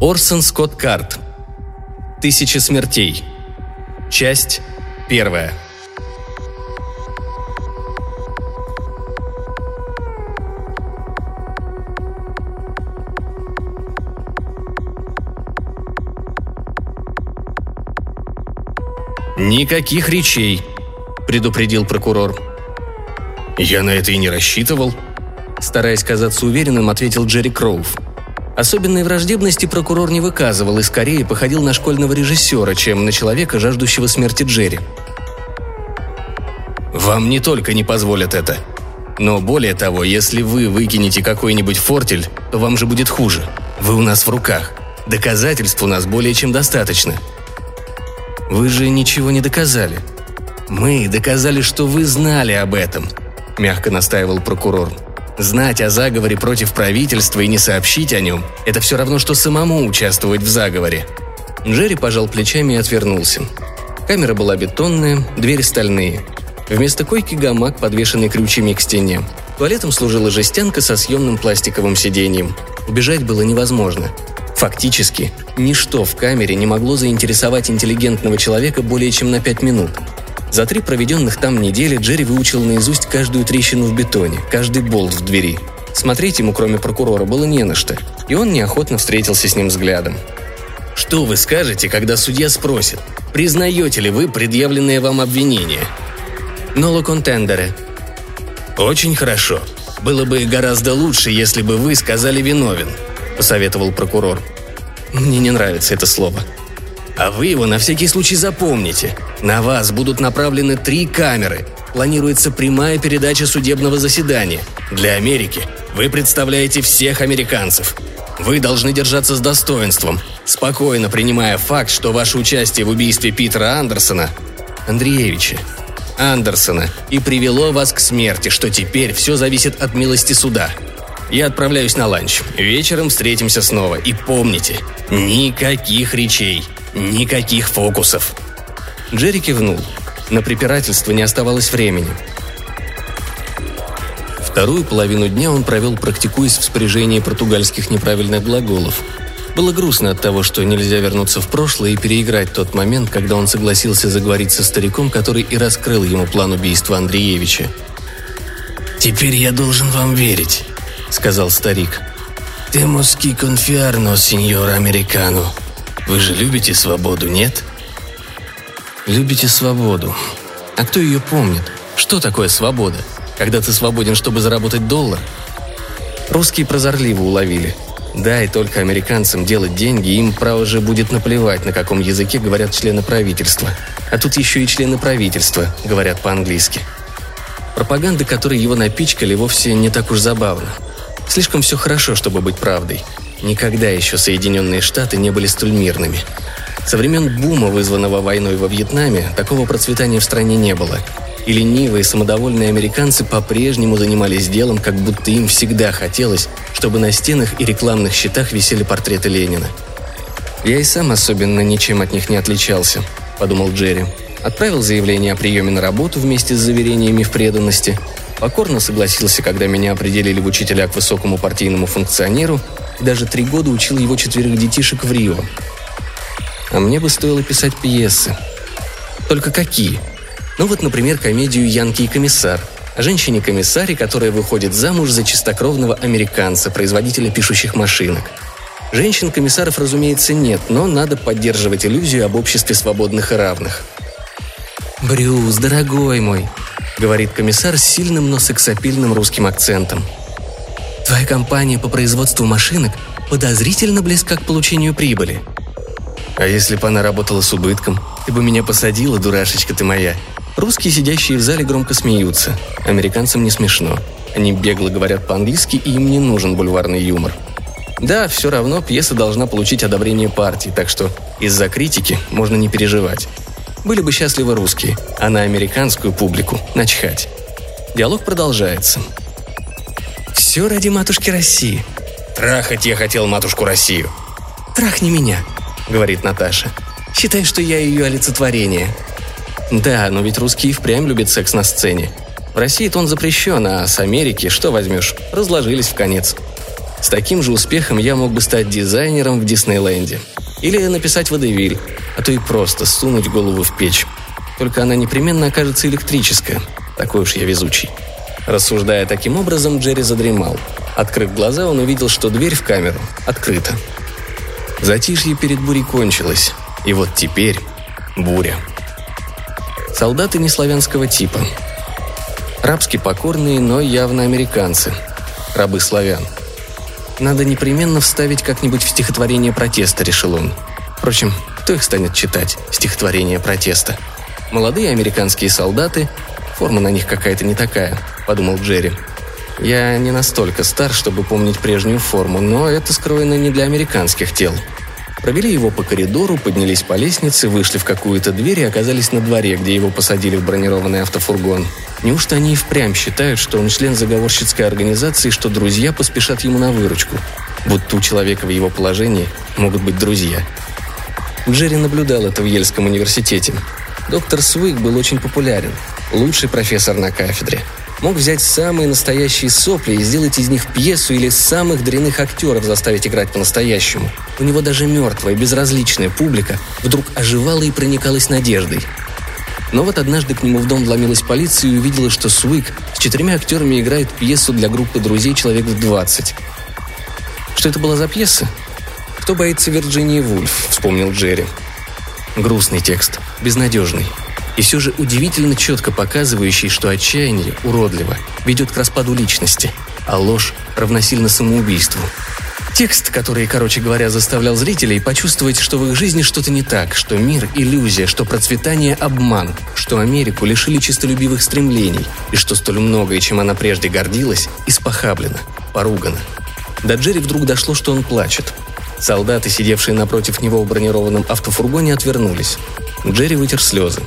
Орсон Скотт Карт. Тысяча смертей. Часть первая. «Никаких речей», – предупредил прокурор. «Я на это и не рассчитывал», – стараясь казаться уверенным, ответил Джерри Кроув. Особенной враждебности прокурор не выказывал и скорее походил на школьного режиссера, чем на человека, жаждущего смерти Джерри. «Вам не только не позволят это, но более того, если вы выкинете какой-нибудь фортель, то вам же будет хуже. Вы у нас в руках. Доказательств у нас более чем достаточно. Вы же ничего не доказали. Мы доказали, что вы знали об этом, мягко настаивал прокурор. Знать о заговоре против правительства и не сообщить о нем – это все равно, что самому участвовать в заговоре. Джерри пожал плечами и отвернулся. Камера была бетонная, двери стальные. Вместо койки гамак, подвешенный крючьями к стене. Туалетом служила жестянка со съемным пластиковым сиденьем. Убежать было невозможно. Фактически, ничто в камере не могло заинтересовать интеллигентного человека более чем на пять минут. За три проведенных там недели Джерри выучил наизусть каждую трещину в бетоне, каждый болт в двери. Смотреть ему, кроме прокурора, было не на что, и он неохотно встретился с ним взглядом. «Что вы скажете, когда судья спросит, признаете ли вы предъявленное вам обвинение?» «Ноло контендере». «Очень хорошо. Было бы гораздо лучше, если бы вы сказали виновен», – посоветовал прокурор. Мне не нравится это слово. А вы его на всякий случай запомните. На вас будут направлены три камеры. Планируется прямая передача судебного заседания. Для Америки вы представляете всех американцев. Вы должны держаться с достоинством, спокойно принимая факт, что ваше участие в убийстве Питера Андерсона, Андреевича, Андерсона, и привело вас к смерти, что теперь все зависит от милости суда. Я отправляюсь на ланч. Вечером встретимся снова. И помните, никаких речей, никаких фокусов. Джерри кивнул. На препирательство не оставалось времени. Вторую половину дня он провел, практикуясь в спряжении португальских неправильных глаголов. Было грустно от того, что нельзя вернуться в прошлое и переиграть тот момент, когда он согласился заговорить со стариком, который и раскрыл ему план убийства Андреевича. «Теперь я должен вам верить», — сказал старик. «Temos que confiarnos, сеньор американо. Вы же любите свободу, нет?» «Любите свободу. А кто ее помнит? Что такое свобода? Когда ты свободен, чтобы заработать доллар?» Русские прозорливо уловили. Да, и только американцам делать деньги, им, право же, будет наплевать, на каком языке говорят члены правительства. А тут еще и члены правительства говорят по-английски. Пропаганда, которой его напичкали, вовсе не так уж забавно. Слишком все хорошо, чтобы быть правдой. Никогда еще Соединенные Штаты не были столь мирными. Со времен бума, вызванного войной во Вьетнаме, такого процветания в стране не было. И ленивые, самодовольные американцы по-прежнему занимались делом, как будто им всегда хотелось, чтобы на стенах и рекламных щитах висели портреты Ленина. «Я и сам особенно ничем от них не отличался», – подумал Джерри. Отправил заявление о приеме на работу вместе с заверениями в преданности – Покорно согласился, когда меня определили в учителя к высокому партийному функционеру, и даже три года учил его четверых детишек в Рио. А мне бы стоило писать пьесы. Только какие? Ну вот, например, комедию «Янки и комиссар», о женщине-комиссаре, которая выходит замуж за чистокровного американца, производителя пишущих машинок. Женщин-комиссаров, разумеется, нет, но надо поддерживать иллюзию об обществе свободных и равных. «Брюс, дорогой мой», говорит комиссар с сильным, но сексапильным русским акцентом. «Твоя компания по производству машинок подозрительно близка к получению прибыли». «А если бы она работала с убытком? Ты бы меня посадила, дурашечка ты моя». Русские, сидящие в зале, громко смеются. Американцам не смешно. Они бегло говорят по-английски, и им не нужен бульварный юмор. Да, все равно пьеса должна получить одобрение партии, так что из-за критики можно не переживать. Были бы счастливы русские, а на американскую публику начхать. Диалог продолжается. «Все ради матушки России». «Трахать я хотел матушку Россию». «Трахни меня», — говорит Наташа. «Считай, что я ее олицетворение». Да, но ведь русские впрямь любят секс на сцене. В России-то он запрещен, а с Америки что возьмешь? Разложились в конец. С таким же успехом я мог бы стать дизайнером в Диснейленде. Или написать водевиль, а то и просто сунуть голову в печь. Только она непременно окажется электрическая. Такой уж я везучий. Рассуждая таким образом, Джерри задремал. Открыв глаза, он увидел, что дверь в камеру открыта. Затишье перед бурей кончилось. И вот теперь буря. Солдаты не славянского типа. Рабски покорные, но явно американцы. Рабы славян. Надо непременно вставить как-нибудь в стихотворение протеста, решил он. Впрочем, кто их станет читать, стихотворение протеста? Молодые американские солдаты, форма на них какая-то не такая, подумал Джерри. Я не настолько стар, чтобы помнить прежнюю форму, но это скроено не для американских тел. Провели его по коридору, поднялись по лестнице, вышли в какую-то дверь и оказались на дворе, где его посадили в бронированный автофургон. Неужто они и впрямь считают, что он член заговорщицкой организации, что друзья поспешат ему на выручку? Будто у человека в его положении могут быть друзья. Джерри наблюдал это в Ельском университете. Доктор Суик был очень популярен. Лучший профессор на кафедре – мог взять самые настоящие сопли и сделать из них пьесу или самых дрянных актеров заставить играть по-настоящему. У него даже мертвая, безразличная публика вдруг оживала и проникалась надеждой. Но вот однажды к нему в дом вломилась полиция и увидела, что Суик с четырьмя актерами играет пьесу для группы друзей человек в 20. Что это была за пьеса? «Кто боится Вирджинии Вульф?» – вспомнил Джерри. Грустный текст, безнадежный и все же удивительно четко показывающий, что отчаяние уродливо, ведет к распаду личности, а ложь равносильно самоубийству. Текст, который, короче говоря, заставлял зрителей почувствовать, что в их жизни что-то не так, что мир – иллюзия, что процветание – обман, что Америку лишили чистолюбивых стремлений, и что столь многое, чем она прежде гордилась, испохаблено, поругано. До Джерри вдруг дошло, что он плачет. Солдаты, сидевшие напротив него в бронированном автофургоне, отвернулись. Джерри вытер слезы.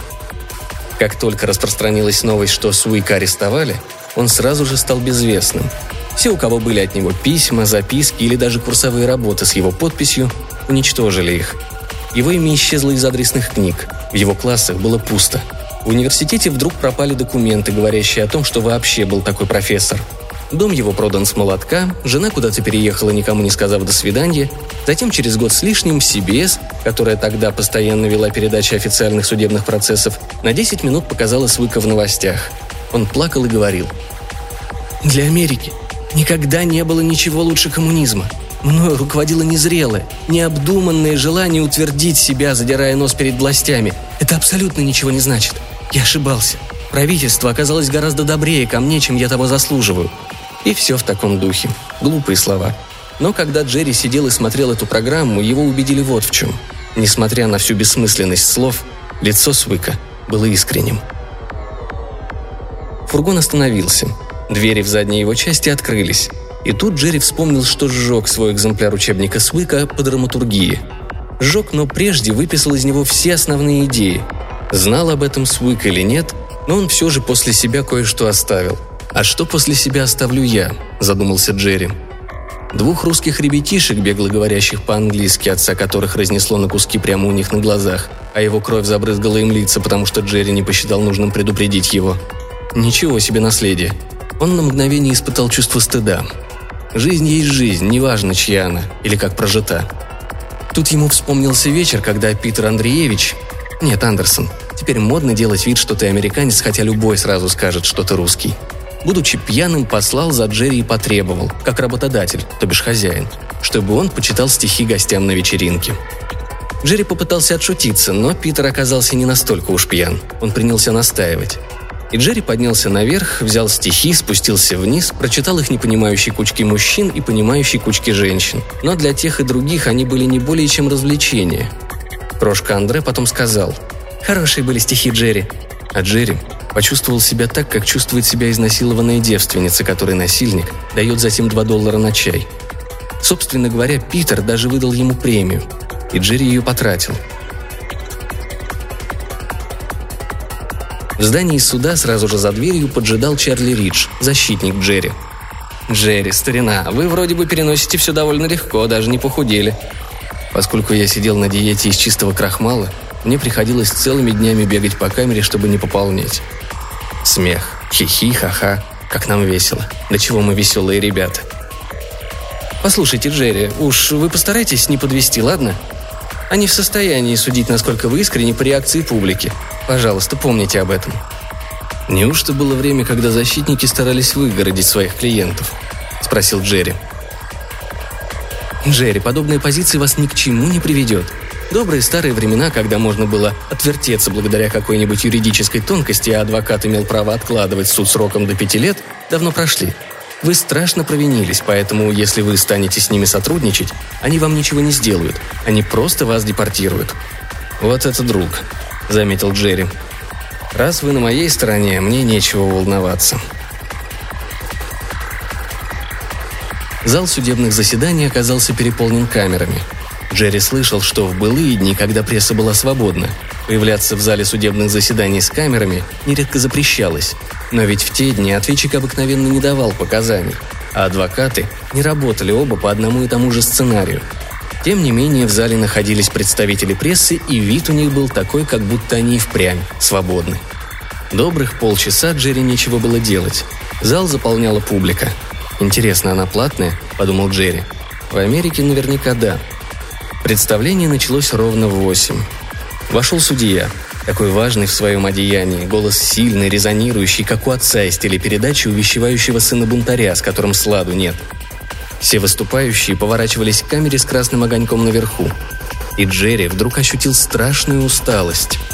Как только распространилась новость, что Суика арестовали, он сразу же стал безвестным. Все, у кого были от него письма, записки или даже курсовые работы с его подписью, уничтожили их. Его имя исчезло из адресных книг. В его классах было пусто. В университете вдруг пропали документы, говорящие о том, что вообще был такой профессор – Дом его продан с молотка, жена куда-то переехала, никому не сказав «до свидания». Затем через год с лишним CBS, которая тогда постоянно вела передачи официальных судебных процессов, на 10 минут показала Свыка в новостях. Он плакал и говорил. «Для Америки никогда не было ничего лучше коммунизма. Мною руководило незрелое, необдуманное желание утвердить себя, задирая нос перед властями. Это абсолютно ничего не значит. Я ошибался. Правительство оказалось гораздо добрее ко мне, чем я того заслуживаю. И все в таком духе. Глупые слова. Но когда Джерри сидел и смотрел эту программу, его убедили вот в чем. Несмотря на всю бессмысленность слов, лицо Свыка было искренним. Фургон остановился. Двери в задней его части открылись. И тут Джерри вспомнил, что сжег свой экземпляр учебника Свыка по драматургии. Сжег, но прежде выписал из него все основные идеи. Знал об этом Свык или нет, но он все же после себя кое-что оставил – «А что после себя оставлю я?» – задумался Джерри. Двух русских ребятишек, бегло говорящих по-английски, отца которых разнесло на куски прямо у них на глазах, а его кровь забрызгала им лица, потому что Джерри не посчитал нужным предупредить его. Ничего себе наследие. Он на мгновение испытал чувство стыда. Жизнь есть жизнь, неважно, чья она или как прожита. Тут ему вспомнился вечер, когда Питер Андреевич... Нет, Андерсон. Теперь модно делать вид, что ты американец, хотя любой сразу скажет, что ты русский будучи пьяным, послал за Джерри и потребовал, как работодатель, то бишь хозяин, чтобы он почитал стихи гостям на вечеринке. Джерри попытался отшутиться, но Питер оказался не настолько уж пьян. Он принялся настаивать. И Джерри поднялся наверх, взял стихи, спустился вниз, прочитал их непонимающей кучки мужчин и понимающей кучки женщин. Но для тех и других они были не более чем развлечения. Крошка Андре потом сказал «Хорошие были стихи Джерри». А Джерри Почувствовал себя так, как чувствует себя изнасилованная девственница, которой насильник дает затем 2 доллара на чай. Собственно говоря, Питер даже выдал ему премию, и Джерри ее потратил. В здании суда сразу же за дверью поджидал Чарли Ридж, защитник Джерри. «Джерри, старина, вы вроде бы переносите все довольно легко, даже не похудели». Поскольку я сидел на диете из чистого крахмала, мне приходилось целыми днями бегать по камере, чтобы не пополнеть. Смех. Хи-хи, ха-ха. Как нам весело. До чего мы веселые ребята. Послушайте, Джерри, уж вы постарайтесь не подвести, ладно? Они в состоянии судить, насколько вы искренне по реакции публики. Пожалуйста, помните об этом. Неужто было время, когда защитники старались выгородить своих клиентов? Спросил Джерри. Джерри, подобная позиция вас ни к чему не приведет. Добрые старые времена, когда можно было отвертеться благодаря какой-нибудь юридической тонкости, а адвокат имел право откладывать суд сроком до пяти лет, давно прошли. Вы страшно провинились, поэтому если вы станете с ними сотрудничать, они вам ничего не сделают. Они просто вас депортируют. Вот это друг, заметил Джерри. Раз вы на моей стороне, мне нечего волноваться. Зал судебных заседаний оказался переполнен камерами. Джерри слышал, что в былые дни, когда пресса была свободна, появляться в зале судебных заседаний с камерами нередко запрещалось. Но ведь в те дни ответчик обыкновенно не давал показаний, а адвокаты не работали оба по одному и тому же сценарию. Тем не менее, в зале находились представители прессы, и вид у них был такой, как будто они впрямь свободны. Добрых полчаса Джерри нечего было делать. Зал заполняла публика. «Интересно, она платная?» – подумал Джерри. «В Америке наверняка да». Представление началось ровно в восемь. Вошел судья, такой важный в своем одеянии, голос сильный, резонирующий, как у отца из телепередачи, увещевающего сына бунтаря, с которым сладу нет. Все выступающие поворачивались к камере с красным огоньком наверху. И Джерри вдруг ощутил страшную усталость –